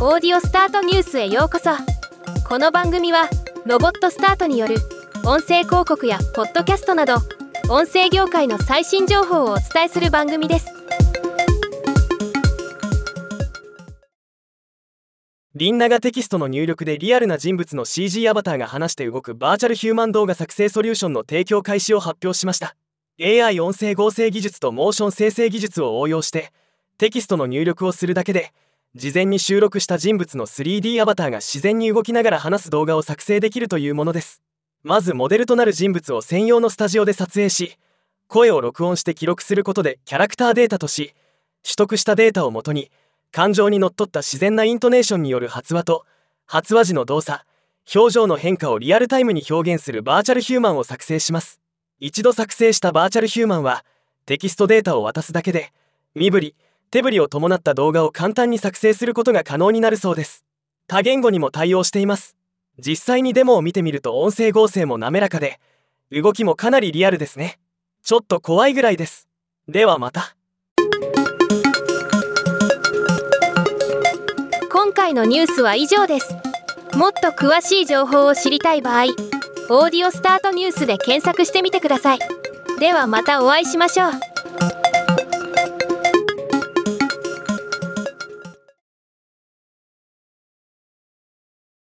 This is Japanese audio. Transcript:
オーディオスタートニュースへようこそ。この番組はロボットスタートによる音声広告やポッドキャストなど音声業界の最新情報をお伝えする番組です。リンナがテキストの入力でリアルな人物の CG アバターが話して動くバーチャルヒューマン動画作成ソリューションの提供開始を発表しました。AI 音声合成技術とモーション生成技術を応用してテキストの入力をするだけで事前に収録した人物の 3D アバターが自然に動きながら話す動画を作成できるというものです。まずモデルとなる人物を専用のスタジオで撮影し声を録音して記録することでキャラクターデータとし取得したデータをもとに感情にのっとった自然なイントネーションによる発話と発話時の動作表情の変化をリアルタイムに表現するバーチャルヒューマンを作成します。一度作成したバーチャルヒューマンはテキストデータを渡すだけで身振り手振りを伴った動画を簡単に作成することが可能になるそうです。多言語にも対応しています。実際にデモを見てみると音声合成も滑らかで動きもかなりリアルですね。ちょっと怖いぐらいです。ではまた。今回のニュースは以上です。もっと詳しい情報を知りたい場合「オーディオスタートニュース」で検索してみてください。ではまたお会いしましょう。